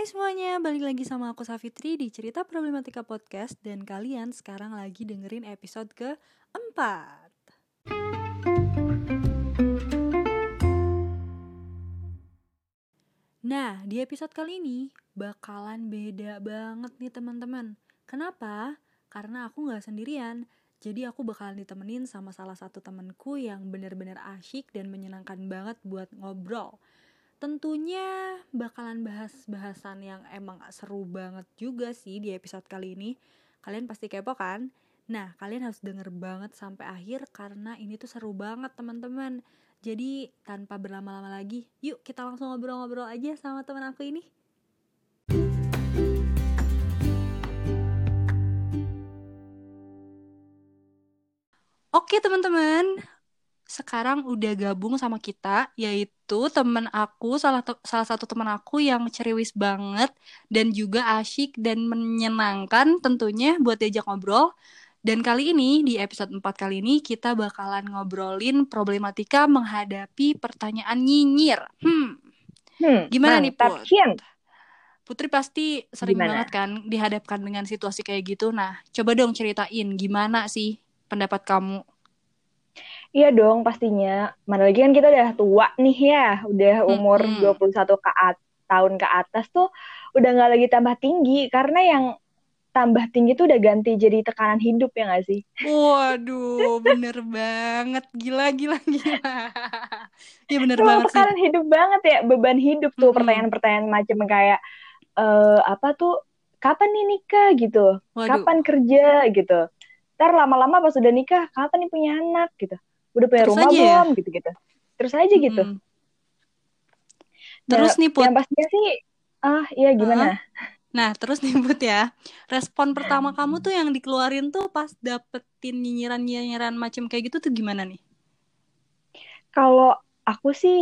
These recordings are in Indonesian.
Hai semuanya, balik lagi sama aku Safitri di Cerita Problematika Podcast dan kalian sekarang lagi dengerin episode keempat. Nah, di episode kali ini bakalan beda banget nih teman-teman. Kenapa? Karena aku nggak sendirian. Jadi aku bakalan ditemenin sama salah satu temenku yang benar-benar asyik dan menyenangkan banget buat ngobrol. Tentunya bakalan bahas bahasan yang emang seru banget juga sih di episode kali ini. Kalian pasti kepo kan? Nah, kalian harus denger banget sampai akhir karena ini tuh seru banget teman-teman. Jadi tanpa berlama-lama lagi, yuk kita langsung ngobrol-ngobrol aja sama teman aku ini. Oke teman-teman, sekarang udah gabung sama kita yaitu temen aku salah salah satu teman aku yang ceriwis banget dan juga asyik dan menyenangkan tentunya buat diajak ngobrol. Dan kali ini di episode 4 kali ini kita bakalan ngobrolin problematika menghadapi pertanyaan nyinyir. Hmm. Hmm, Gimana nih Put? Putri pasti sering Gimana? banget kan dihadapkan dengan situasi kayak gitu. Nah, coba dong ceritain gimana sih pendapat kamu? Iya dong pastinya. Mana lagi kan kita udah tua nih ya. Udah umur Mm-mm. 21 ke at- tahun ke atas tuh udah nggak lagi tambah tinggi. Karena yang tambah tinggi tuh udah ganti jadi tekanan hidup ya nggak sih? Waduh, bener banget. Gila, gila, gila. Iya bener Emang banget sih. tekanan hidup banget ya. Beban hidup tuh pertanyaan-pertanyaan macam kayak eh apa tuh kapan nih nikah gitu. Waduh, Kapan kerja gitu. Ntar lama-lama pas udah nikah, kapan nih punya anak gitu. Udah punya Terus rumah aja ya? belum gitu-gitu. Terus aja gitu. Mm. Terus Nah, nih Put, yang pastinya sih, ah iya gimana? nah terus nih Put ya, respon pertama kamu tuh yang dikeluarin tuh pas dapetin nyinyiran-nyinyiran macam kayak gitu tuh gimana nih? Kalau aku sih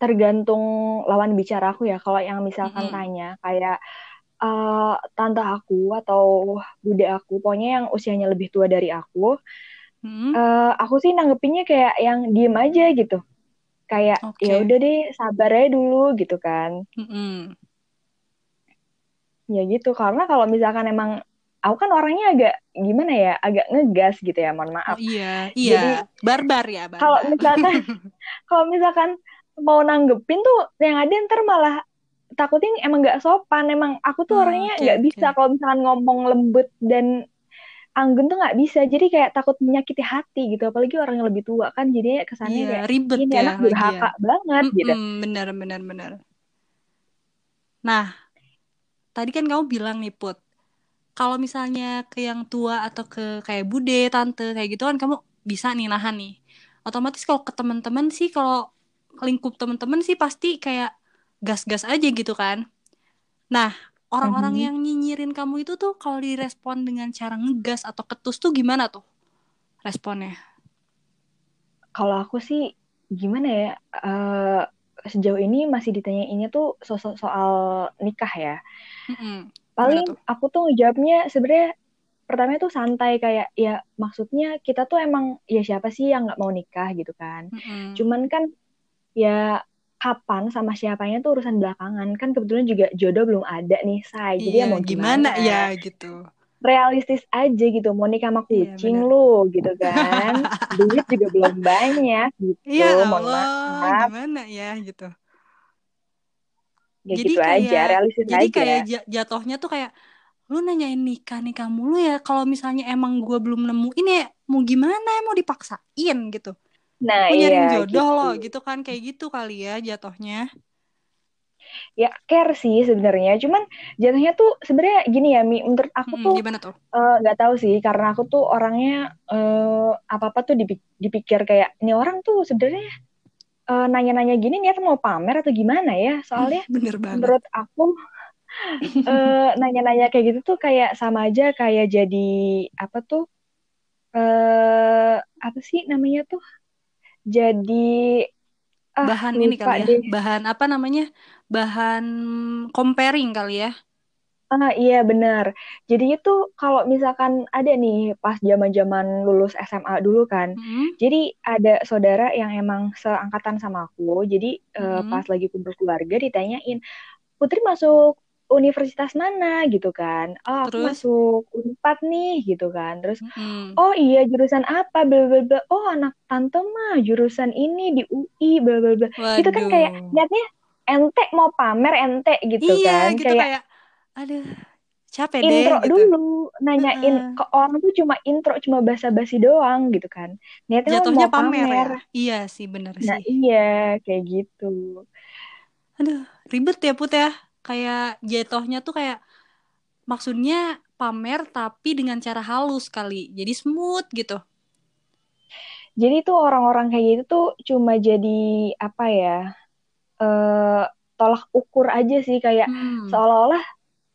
tergantung lawan bicara aku ya. Kalau yang misalkan Mm-mm. tanya kayak eh, tante aku atau bude aku, pokoknya yang usianya lebih tua dari aku, Hmm? eh, aku sih nanggepinnya kayak yang diem aja gitu. Kayak Oke. ya udah deh sabar aja dulu gitu kan. Mm-mm. Ya gitu. Karena kalau misalkan emang aku kan orangnya agak gimana ya, agak ngegas gitu ya, mohon Oh maaf. iya, Jadi iya, barbar ya, kalau barbar. misalkan kalau misalkan mau nanggepin tuh yang ada ntar malah takutnya emang nggak sopan emang aku tuh Hmm, orangnya nggak oke. bisa kalau misalkan ngomong lembut dan anggun tuh nggak bisa jadi kayak takut menyakiti hati gitu apalagi orang yang lebih tua kan jadinya kesannya Iya, kayak ribet ini ya anak durhaka lagian. banget gitu Mm-mm, benar, benar, benar. Nah, tadi kan kamu bilang nih Put, kalau misalnya ke yang tua atau ke kayak bude, tante, kayak gitu kan kamu bisa nih nahan nih. Otomatis kalau ke teman-teman sih, kalau lingkup teman-teman sih pasti kayak gas-gas aja gitu kan. Nah, orang-orang Mhm. yang nyinyirin kamu itu tuh kalau direspon dengan cara ngegas atau ketus tuh gimana tuh responnya? kalau aku sih gimana ya eh, sejauh ini masih ditanyainnya tuh so- so- soal nikah ya. Gimana paling tuh? aku tuh ngejawabnya sebenarnya pertamanya tuh santai kayak ya maksudnya kita tuh emang ya siapa sih yang nggak mau nikah gitu kan Mm-mm. cuman kan ya kapan sama siapanya tuh urusan belakangan. Kan kebetulan juga jodoh belum ada nih say jadi ya Iya, mau gimana gimana? ya gitu. realistis aja gitu mau nikah sama Iya, kucing benar. lu gitu kan. Duit juga belum banyak gitu. Ya mohon Allah, maaf. gimana ya gitu. ya Jadi gitu aja kayak realistis jadi aja. kayak ja- jatuhnya tuh kayak lu nanyain nikah nikah mulu ya. Kalau misalnya emang gua belum nemuin ya mau gimana? Ya mau dipaksain gitu. Nah Mau nyariin iya jodoh gitu loh gitu kan kayak gitu kali ya jatuhnya. ya care sih sebenarnya cuman jatuhnya tuh sebenarnya gini ya Mi menurut aku Mm-mm, tuh gimana tuh? eh, nggak tahu sih karena aku tuh orangnya apa apa tuh dipi- dipikir kayak ini orang tuh sebenarnya eh, nanya-nanya gini niat mau pamer atau gimana ya soalnya Bener banget. menurut aku eh, nanya-nanya kayak gitu tuh kayak sama aja kayak jadi apa tuh eh apa sih namanya tuh jadi ah Bahan ini kali ya, deh bahan apa namanya? Bahan comparing kali ya. Ah iya benar. Jadi itu kalau misalkan ada nih pas zaman-zaman lulus SMA dulu kan. Mm-mm, Jadi ada saudara yang emang seangkatan sama aku. Jadi eh, mm-mm. pas lagi kumpul keluarga ditanyain, "Putri masuk universitas mana gitu kan oh aku Terus? masuk unpad nih gitu kan terus Mm-mm. oh iya jurusan apa bla bla bla oh anak tante mah jurusan ini di UI bla bla bla itu kan kayak niatnya ente mau pamer ente gitu Iya kan gitu kayak kayak, aduh capek deh intro gitu. dulu nanyain Heeh. ke orang tuh cuma intro cuma basa-basi doang gitu kan niatnya Jatuhnya mau pamer pamer ya. Iya sih bener nah sih. iya kayak gitu Aduh ribet ya Put ya. Kayak jatuhnya tuh kayak maksudnya pamer tapi dengan cara halus kali. Jadi smooth gitu. jadi tuh orang-orang kayak gitu tuh cuma jadi apa ya eh tolak ukur aja sih kayak Hmm. seolah-olah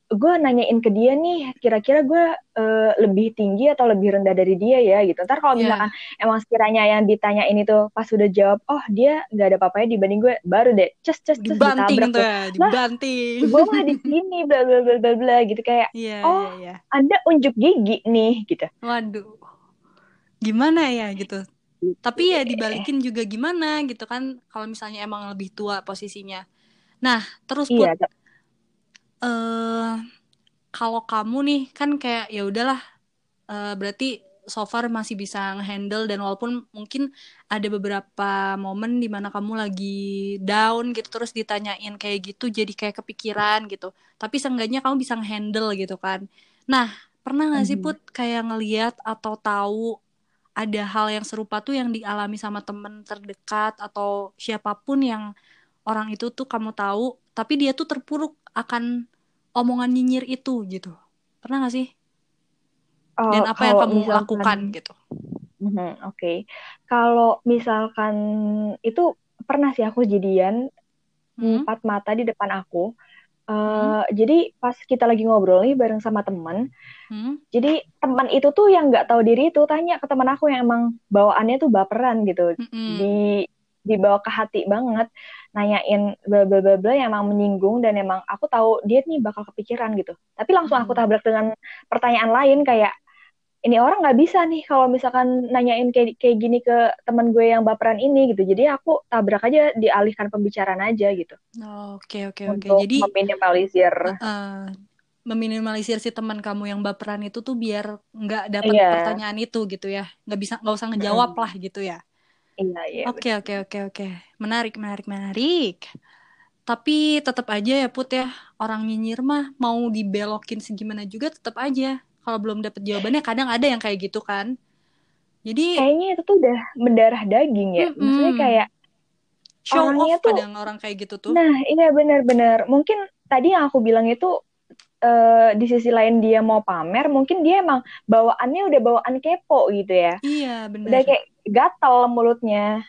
gue nanyain ke dia nih kira-kira gue eh, lebih tinggi atau lebih rendah dari dia ya gitu ntar kalau Iya. misalkan emang sekiranya yang ditanyain itu pas udah jawab oh dia nggak ada apa-apanya dibanding gue baru deh cus cus cus Dibanting tuh ya, dibanting. gue mah di sini bla bla bla bla bla gitu kayak Iya, oh iya, iya. anda unjuk gigi nih gitu Waduh. Gimana ya gitu. Tapi ya dibalikin juga gimana gitu kan kalau misalnya emang lebih tua posisinya. Nah, terus Put, iya eh kalau kamu nih kan kayak ya udahlah. Eh, berarti so far masih bisa ngehandle dan walaupun mungkin ada beberapa momen di mana kamu lagi down gitu terus ditanyain kayak gitu jadi kayak kepikiran gitu. Tapi seenggaknya kamu bisa ngehandle gitu kan. Nah pernah nggak sih Mhm. put kayak ngeliat atau tahu ada hal yang serupa tuh yang dialami sama temen terdekat atau siapa pun yang orang itu tuh kamu tahu tapi dia tuh terpuruk akan omongan nyinyir itu gitu pernah gak sih Oh, dan apa yang kamu misalkan- lakukan gitu Mhm, Oke, kalau misalkan itu pernah sih aku jadian Hmm? empat mata di depan aku. Eh, Jadi pas kita lagi ngobrol nih bareng sama teman, Hmm? jadi teman itu tuh yang nggak tahu diri itu tanya ke teman aku yang emang bawaannya tuh baperan gitu, Mm-mm. di dibawa ke hati banget, nanyain bla bla bla bla yang emang menyinggung dan emang aku tahu dia nih bakal kepikiran gitu. Tapi langsung aku Hmm. tabrak dengan pertanyaan lain kayak ini orang nggak bisa nih kalau misalkan nanyain kayak kayak gini ke teman gue yang baperan ini gitu. Jadi aku tabrak aja dialihkan pembicaraan aja gitu oke oke oke jadi meminimalisir. eh, meminimalisir si teman kamu yang baperan itu tuh biar nggak dapat Iya. pertanyaan itu gitu ya nggak bisa nggak usah ngejawab lah gitu ya Iya iya. Oke oke oke oke menarik menarik menarik tapi tetap aja ya put ya orang nyinyir mah mau dibelokin segimana juga tetap aja kalau belum dapet jawabannya kadang ada yang kayak gitu kan jadi Kayaknya itu tuh udah mendarah daging ya. Mm-mm. Maksudnya kayak show orangnya off tuh- kadang orang kayak gitu tuh Nah, iya benar-benar. Mungkin tadi yang aku bilang itu eh, di sisi lain dia mau pamer, mungkin dia emang bawaannya udah bawaan kepo gitu ya. iya Udah bener kayak gatal mulutnya.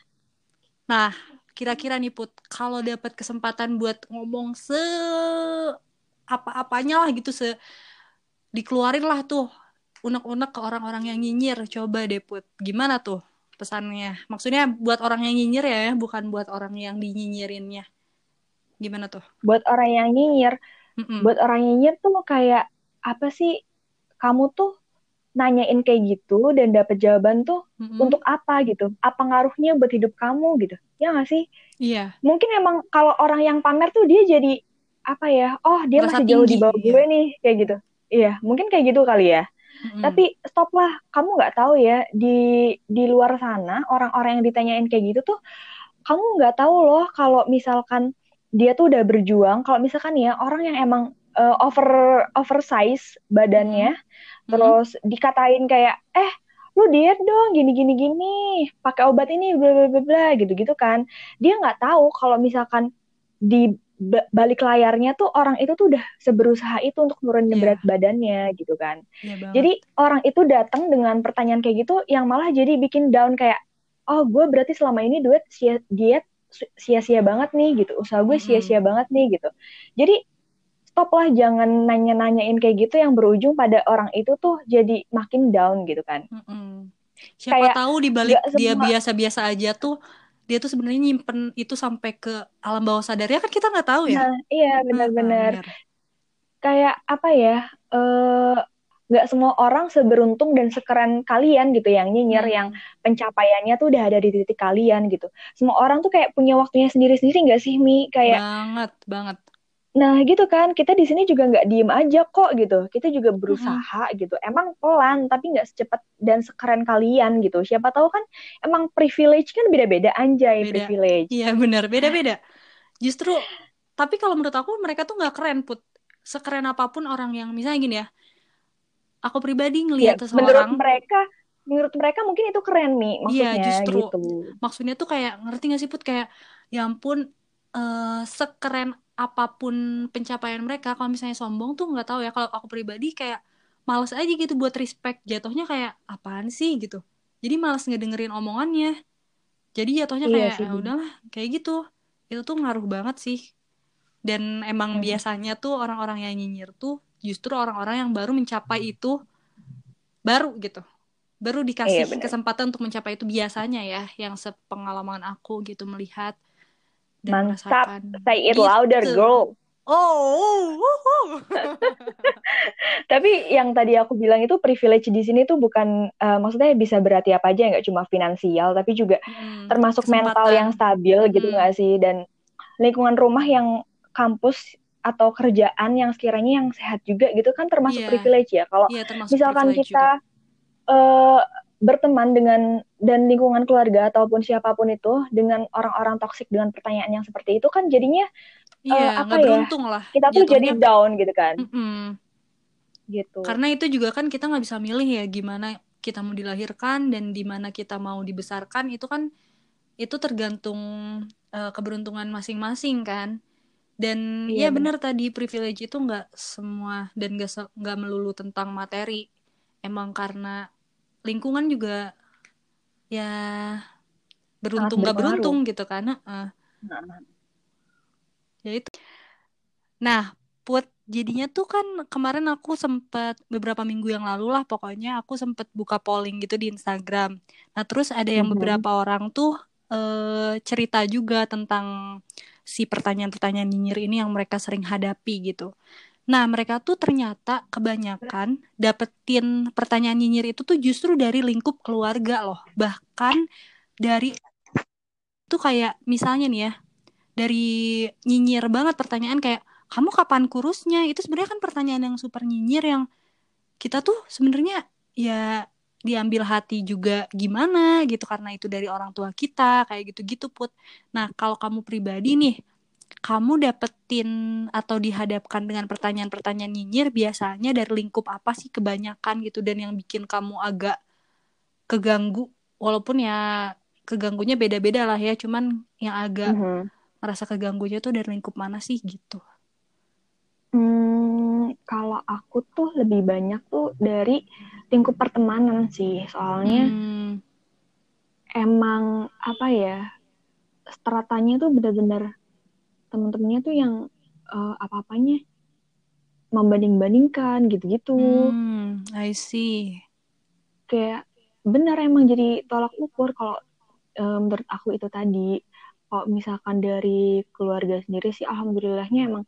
Nah, kira-kira nih Put, kalau dapat kesempatan buat ngomong se apa-apanya lah gitu se dikeluarin lah tuh unek-unek ke orang-orang yang nyinyir. Coba deh Put, gimana tuh pesannya? Maksudnya buat orang yang nyinyir ya, bukan buat orang yang dinyinyirinnya. Gimana tuh? Buat orang yang nyinyir, Mm-mm. buat orang yang nyinyir tuh kayak apa sih? Kamu tuh nanyain kayak gitu dan dapet jawaban tuh Mm-mm. untuk apa gitu? Apa ngaruhnya buat hidup kamu gitu? Ya nggak sih? Iya, Mungkin emang kalau orang yang pamer tuh dia jadi apa ya? Oh dia Merasa masih jauh di bawah iya. gue nih kayak gitu. Iya, mungkin kayak gitu kali ya. Mm-mm. Tapi stop lah, kamu nggak tahu ya di di luar sana orang-orang yang ditanyain kayak gitu tuh kamu nggak tahu loh kalau misalkan dia tuh udah berjuang. Kalau misalkan ya orang yang emang eh, over oversize badannya, Mm. terus dikatain kayak eh lu diet dong gini gini gini pakai obat ini bla bla bla bla gitu gitu kan dia nggak tahu kalau misalkan di ba- balik layarnya tuh orang itu tuh udah seberusaha itu untuk nurunin Iya. berat badannya gitu kan Iya banget. jadi orang itu datang dengan pertanyaan kayak gitu yang malah jadi bikin down kayak oh gue berarti selama ini duet sia- diet sia-sia banget nih gitu usaha gue Mm-mm. sia-sia banget nih gitu jadi stop lah jangan nanya-nanyain kayak gitu yang berujung pada orang itu tuh jadi makin down gitu kan Mm-mm. Siapa Kayak tahu di balik nggak dia semua- biasa-biasa aja tuh dia tuh sebenarnya nyimpen itu sampai ke alam bawah sadarnya kan kita nggak tahu ya. nah iya benar-benar Ah, kayak apa ya eh nggak semua orang seberuntung dan sekeren kalian gitu yang nyinyir Hmm. yang pencapaiannya tuh udah ada di titik kalian gitu semua orang tuh kayak punya waktunya sendiri-sendiri nggak sih Mi kayak banget banget. Nah gitu kan, kita di sini juga nggak diem aja kok gitu. Kita juga berusaha mm-hmm. gitu. Emang pelan, tapi nggak secepat dan sekeren kalian gitu. Siapa tahu kan emang privilege kan beda-beda anjay beda. privilege. Iya benar, beda-beda. Justru, tapi kalau menurut aku mereka tuh nggak keren put. Sekeren apa pun orang yang misalnya gini ya. Aku pribadi ngelihat ya, seseorang. Menurut mereka, menurut mereka mungkin itu keren nih iya, maksudnya. Iya justru. Gitu. Maksudnya tuh kayak ngerti gak sih put kayak ya ampun uh, sekeren apa pun pencapaian mereka kalau misalnya sombong tuh nggak tahu ya. Kalau aku pribadi kayak males aja gitu buat respect. Jatuhnya kayak apaan sih? gitu. Jadi males ngedengerin omongannya. Jadi jatuhnya iya kayak ya udahlah kayak gitu. Itu tuh ngaruh banget sih. Dan emang hmm. biasanya tuh orang-orang yang nyinyir tuh justru orang-orang yang baru mencapai itu baru gitu. Baru dikasih iya, kesempatan untuk mencapai itu biasanya ya yang sepengalaman aku gitu melihat dan Mantap. merasakan. Say it gitu. louder, girl. Oh, tapi yang tadi aku bilang itu privilege di sini tuh bukan uh, maksudnya bisa berarti apa aja nggak cuma finansial tapi juga hmm, termasuk kesempatan. mental yang stabil gitu hmm. nggak sih dan lingkungan rumah yang kampus atau kerjaan yang sekiranya yang sehat juga gitu kan termasuk yeah. privilege ya kalau yeah, misalkan kita uh, berteman dengan dan lingkungan keluarga ataupun siapa pun itu dengan orang-orang toksik dengan pertanyaan yang seperti itu kan jadinya iya, uh, apa ya lah. kita tuh jadi down gitu kan. Mm -mm. gitu. Karena itu juga kan kita nggak bisa milih ya gimana kita mau dilahirkan dan di mana kita mau dibesarkan itu kan itu tergantung uh, keberuntungan masing-masing kan. Dan iya, ya benar. tadi privilege itu nggak semua dan nggak nggak melulu tentang materi. Emang karena lingkungan juga ya beruntung gak beruntung gitu karena uh. nah. ya itu nah buat jadinya tuh kan kemarin aku sempat beberapa minggu yang lalu lah pokoknya aku sempat buka polling gitu di Instagram nah terus ada yang mm -hmm. beberapa orang tuh uh, cerita juga tentang si pertanyaan-pertanyaan nyinyir ini yang mereka sering hadapi gitu Nah, mereka tuh ternyata kebanyakan dapetin pertanyaan nyinyir itu tuh justru dari lingkup keluarga loh. Bahkan dari itu kayak misalnya nih ya, dari nyinyir banget pertanyaan kayak kamu kapan kurusnya? Itu sebenarnya kan pertanyaan yang super nyinyir yang kita tuh sebenarnya ya diambil hati juga gimana gitu karena itu dari orang tua kita kayak gitu-gitu put. Nah, kalau kamu pribadi nih kamu dapetin atau dihadapkan dengan pertanyaan-pertanyaan nyinyir biasanya dari lingkup apa sih kebanyakan gitu dan yang bikin kamu agak keganggu walaupun ya keganggunya beda-beda lah ya cuman yang agak mm -hmm. merasa keganggunya tuh dari lingkup mana sih gitu hmm, kalau aku tuh lebih banyak tuh dari lingkup pertemanan sih soalnya hmm. emang apa ya stratanya tuh benar-benar teman-temannya tuh yang uh, apa-apanya membanding-bandingkan gitu-gitu. Hmm, I see. Kayak benar emang jadi tolak ukur kalau uh, menurut aku itu tadi. Kalau misalkan dari keluarga sendiri sih alhamdulillahnya emang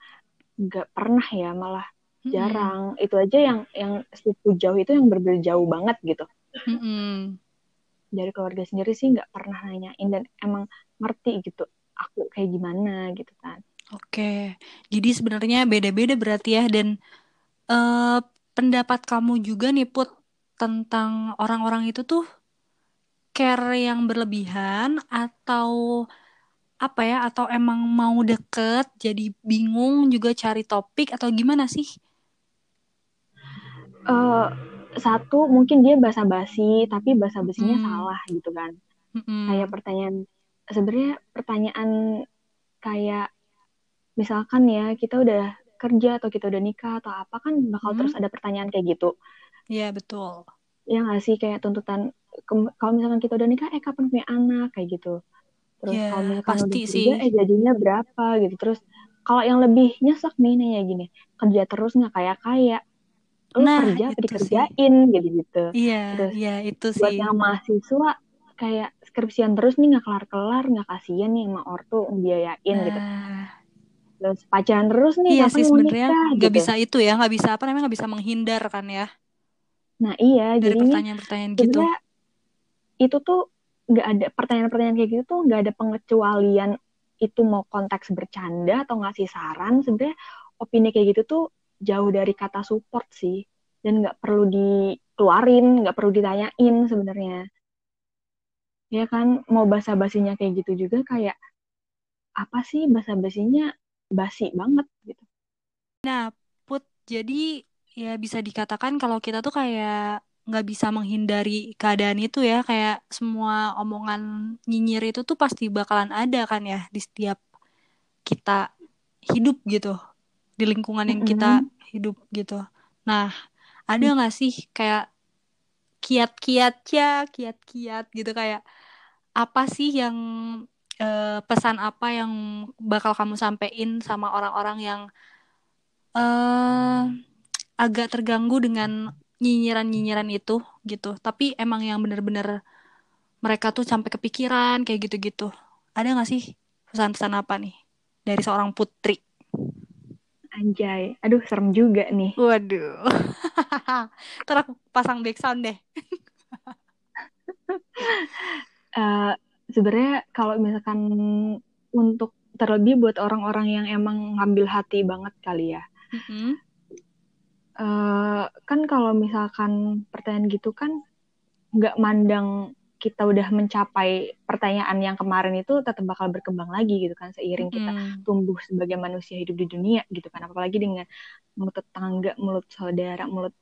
nggak pernah ya malah hmm. jarang. Itu aja yang yang sepupu jauh itu yang berbeda jauh banget gitu. Hmm. Dari keluarga sendiri sih nggak pernah nanyain dan emang ngerti gitu aku kayak gimana gitu kan. Oke, jadi sebenarnya beda-beda berarti ya dan uh, pendapat kamu juga nih Put tentang orang-orang itu tuh care yang berlebihan atau apa ya atau emang mau deket jadi bingung juga cari topik atau gimana sih? Uh, satu mungkin dia basa-basi tapi basa-basinya hmm. salah gitu kan. Hmm. Kayak pertanyaan sebenarnya pertanyaan kayak misalkan ya kita udah kerja atau kita udah nikah atau apa kan bakal hmm. terus ada pertanyaan kayak gitu. Iya betul. Ya nggak sih kayak tuntutan kalau misalkan kita udah nikah eh kapan punya anak kayak gitu. Terus yeah, kalau misalkan pasti udah kerja eh jadinya berapa gitu. Terus kalau yang lebih nyesek nih nanya gini kerja terus nggak kayak kayak lu nah, kerja apa dikerjain gitu gitu. Iya, iya itu sih. Buat yang mahasiswa kayak skripsian terus nih nggak kelar-kelar nggak kasihan nih sama ortu biayain nah. gitu terus pacaran terus nih iya sih sebenarnya nggak gitu. bisa itu ya nggak bisa apa namanya nggak bisa menghindar kan ya? Nah iya dari pertanyaan-pertanyaan gitu. itu tuh nggak ada pertanyaan-pertanyaan kayak gitu tuh nggak ada pengecualian itu mau konteks bercanda atau ngasih saran. Sebenarnya opini kayak gitu tuh jauh dari kata support sih. Dan nggak perlu dikeluarin nggak perlu ditanyain sebenarnya ya kan mau basa basinya kayak gitu juga kayak apa sih basa basinya basi banget gitu. Nah put jadi ya bisa dikatakan kalau kita tuh kayak nggak bisa menghindari keadaan itu ya kayak semua omongan nyinyir itu tuh pasti bakalan ada kan ya di setiap kita hidup gitu di lingkungan yang kita hidup gitu. Nah ada nggak sih kayak kiat-kiatnya kiat-kiat gitu kayak apa sih yang uh, pesan apa yang bakal kamu sampein sama orang-orang yang uh, agak terganggu dengan nyinyiran-nyinyiran itu gitu. Tapi emang yang bener-bener mereka tuh sampai kepikiran kayak gitu-gitu. Ada nggak sih pesan-pesan apa nih dari seorang putri? Anjay. Aduh serem juga nih. Waduh. Terus pasang background deh uh, sebenarnya kalau misalkan untuk terlebih buat orang-orang yang emang ngambil hati banget kali ya mm -hmm uh, kan kalau misalkan pertanyaan gitu kan nggak mandang kita udah mencapai pertanyaan yang kemarin itu tetap bakal berkembang lagi gitu kan seiring kita hmm. tumbuh sebagai manusia hidup di dunia gitu kan apalagi dengan mulut tetangga mulut saudara mulut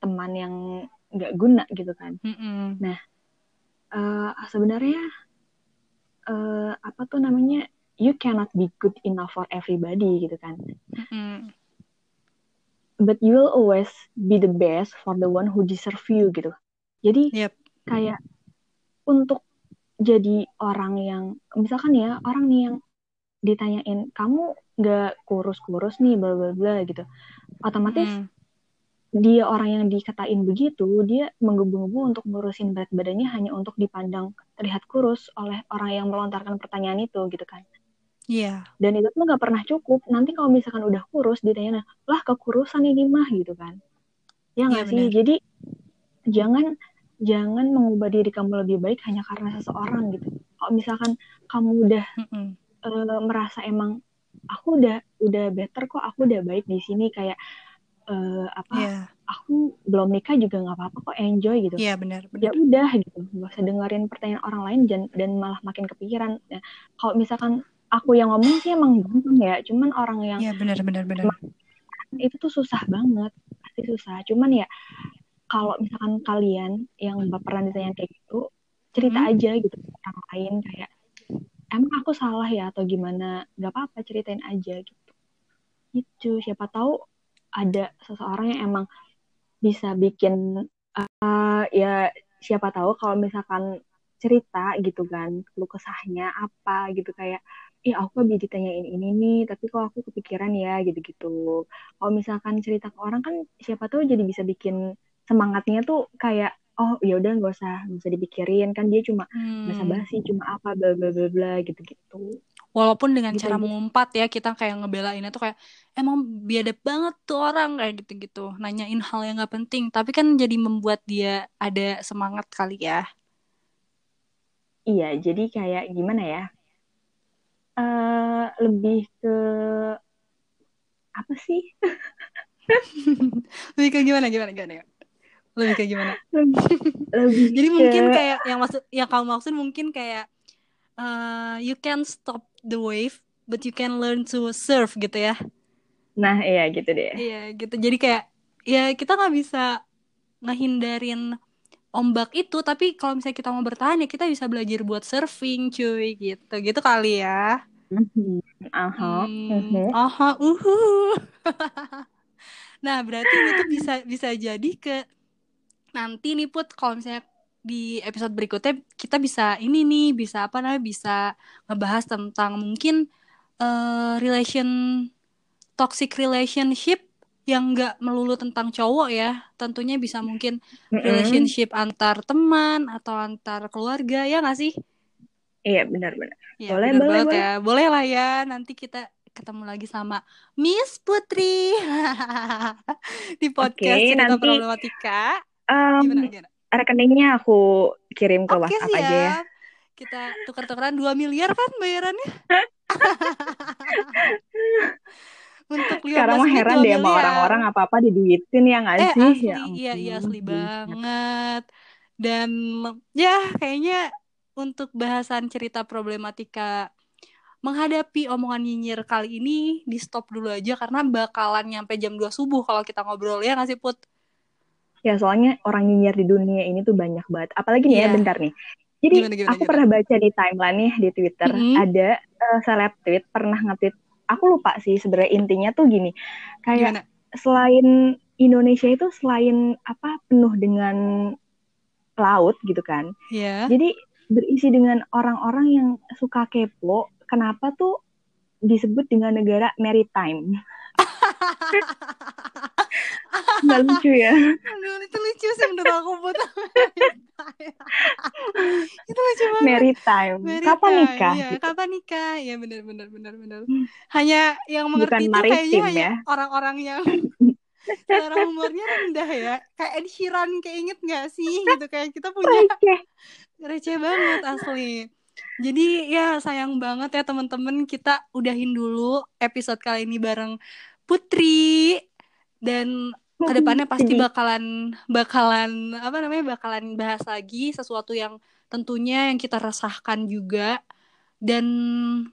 teman yang nggak guna gitu kan hmm. nah uh, sebenarnya uh, apa tuh namanya you cannot be good enough for everybody gitu kan hmm but you will always be the best for the one who deserve you gitu. Jadi yep. kayak untuk jadi orang yang misalkan ya orang nih yang ditanyain kamu nggak kurus-kurus nih bla bla bla gitu. Otomatis hmm. Dia orang yang dikatain begitu, dia menggebu-gebu untuk ngurusin berat badannya hanya untuk dipandang terlihat kurus oleh orang yang melontarkan pertanyaan itu gitu kan. Iya. Yeah. Dan itu tuh nggak pernah cukup. Nanti kalau misalkan udah kurus, ditanya, lah kekurusan ini mah gitu kan. Ya nggak yeah, sih? Bener. Jadi jangan jangan mengubah diri kamu lebih baik hanya karena seseorang gitu. Kalau misalkan kamu udah mm -mm. Uh, merasa emang aku udah udah better kok, aku udah baik di sini kayak uh, apa? Yeah. Aku belum nikah juga nggak apa-apa kok enjoy gitu. Yeah, benar. Ya udah gitu, gak usah dengerin pertanyaan orang lain dan, dan malah makin kepikiran. Nah, kalau misalkan aku yang ngomong sih emang gampang ya cuman orang yang Iya benar benar benar itu tuh susah banget pasti susah cuman ya kalau misalkan kalian yang pernah ditanya kayak gitu cerita hmm. aja gitu orang lain kayak emang aku salah ya atau gimana nggak apa-apa ceritain aja gitu itu siapa tahu ada seseorang yang emang bisa bikin uh, ya siapa tahu kalau misalkan cerita gitu kan lu kesahnya apa gitu kayak ih aku lebih ditanyain ini nih tapi kok aku kepikiran ya gitu-gitu kalau misalkan cerita ke orang kan siapa tahu jadi bisa bikin semangatnya tuh kayak oh ya udah nggak usah nggak usah dipikirin kan dia cuma hmm. basa basi cuma apa bla bla bla bla gitu gitu walaupun dengan gitu cara mengumpat ya kita kayak ngebelainnya tuh kayak emang biadab banget tuh orang kayak gitu-gitu nanyain hal yang nggak penting tapi kan jadi membuat dia ada semangat kali ya iya jadi kayak gimana ya uh, lebih ke apa sih? lebih ke gimana gimana gimana? Lebih ke gimana? lebih Jadi ke... mungkin kayak yang maksud yang kamu maksud mungkin kayak uh, you can stop the wave but you can learn to surf gitu ya. Nah, iya gitu deh. Iya, gitu. Jadi kayak ya kita nggak bisa ngehindarin ombak itu tapi kalau misalnya kita mau bertahan ya kita bisa belajar buat surfing cuy gitu gitu kali ya aha hmm, aha uhu nah berarti ini tuh bisa bisa jadi ke nanti nih put kalau misalnya di episode berikutnya kita bisa ini nih bisa apa namanya bisa ngebahas tentang mungkin uh, relation toxic relationship yang nggak melulu tentang cowok ya. Tentunya bisa mungkin relationship mm-hmm. antar teman atau antar keluarga ya nggak sih? Iya benar-benar ya, boleh benar boleh boleh. ya. Boleh lah ya nanti kita ketemu lagi sama Miss Putri. Di podcast okay, cerita nanti, problematika. um, gimana, gimana? Rekeningnya aku kirim ke okay, WhatsApp siap. aja ya kita tukar-tukaran 2 miliar kan bayarannya untuk 15 Sekarang mah heran 2 deh sama miliar. orang apa-apa diduitin ya nggak Eh sih? asli, Ya iya iya asli banget. Dan ya kayaknya untuk bahasan cerita problematika menghadapi omongan nyinyir kali ini di stop dulu aja karena bakalan nyampe jam 2 subuh kalau kita ngobrol ya nggak sih Put? Ya soalnya orang nyinyir di dunia ini tuh banyak banget. Apalagi nih ya Iya. bentar nih. Jadi Gimana, gimana, aku gimana? pernah baca di timeline nih di Twitter Mhm. ada eh, seleb tweet pernah nge-tweet. Aku lupa sih sebenarnya intinya tuh gini. Kayak Gimana? selain Indonesia itu selain apa penuh dengan laut gitu kan. Ya. Jadi berisi dengan orang-orang yang suka kepo. Kenapa tuh disebut dengan negara maritime? Nggak lucu ya? Aduh, itu lucu sih menurut aku Put. itu lucu banget. Maritime. Maritime, Kapan nikah? Iya, gitu? kapan nikah? Ya benar benar benar benar. Hanya yang mengerti Bukan itu kayaknya maritim hanya ya. orang-orang yang selera humornya rendah ya. Kayak Ed Sheeran kayak inget nggak sih gitu kayak kita punya Receh. receh banget asli. Jadi ya sayang banget ya teman-teman kita udahin dulu episode kali ini bareng Putri. Dan ke depannya pasti bakalan bakalan apa namanya bakalan bahas lagi sesuatu yang tentunya yang kita resahkan juga. Dan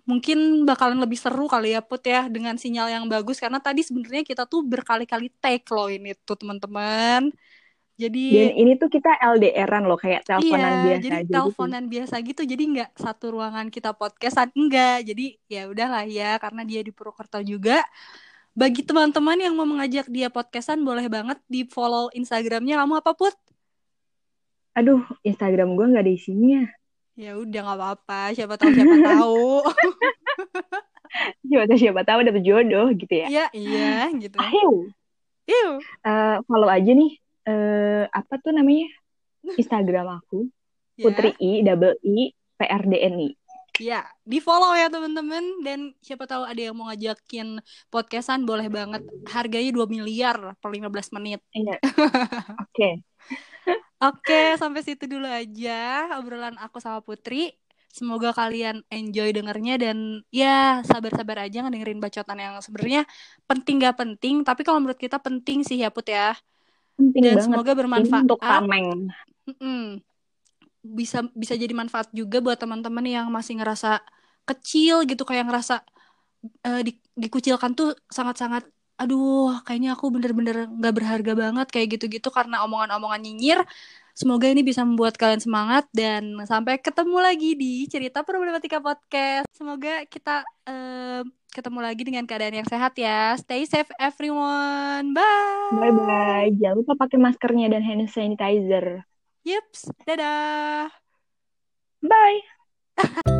mungkin bakalan lebih seru kali ya Put ya dengan sinyal yang bagus. Karena tadi sebenarnya kita tuh berkali-kali take loh ini tuh teman-teman. Jadi Dan ini tuh kita LDRan loh kayak teleponan iya biasa jadi aja gitu. teleponan biasa gitu. Jadi nggak satu ruangan kita podcastan enggak jadi ya udahlah ya karena dia di Purwokerto juga bagi teman-teman yang mau mengajak dia podcastan boleh banget di follow Instagramnya kamu apa put Aduh, Instagram gue nggak ada isinya. ya udah nggak apa-apa siapa tahu siapa tahu Siapa tahu siapa tahu dapet jodoh gitu ya. iya iya gitu Ayo, Iu. eh, follow aja nih. eh apa tuh namanya? Instagram aku ya Putri I double I P R D N I. ya di follow ya teman-teman dan siapa tahu ada yang mau ngajakin podcastan boleh banget harganya 2 miliar per 15 menit Iya. Oke. Oke, sampai situ dulu aja obrolan aku sama Putri. Semoga kalian enjoy dengernya dan ya sabar-sabar aja ngedengerin bacotan yang sebenarnya penting gak penting, tapi kalau menurut kita penting sih ya Put ya. Penting Dan banget. semoga Ini bermanfaat. untuk tameng. Mm-mm. Bisa bisa jadi manfaat juga buat teman-teman yang masih ngerasa kecil gitu kayak ngerasa eh, di- dikucilkan tuh sangat-sangat aduh kayaknya aku bener-bener nggak berharga banget kayak gitu-gitu karena omongan-omongan nyinyir. Semoga ini bisa membuat kalian semangat dan sampai ketemu lagi di cerita problematika podcast. Semoga kita eh, ketemu lagi dengan keadaan yang sehat ya. Stay safe everyone. Bye. Bye bye. Jangan lupa pakai maskernya dan hand sanitizer. Yups, dadah Bye.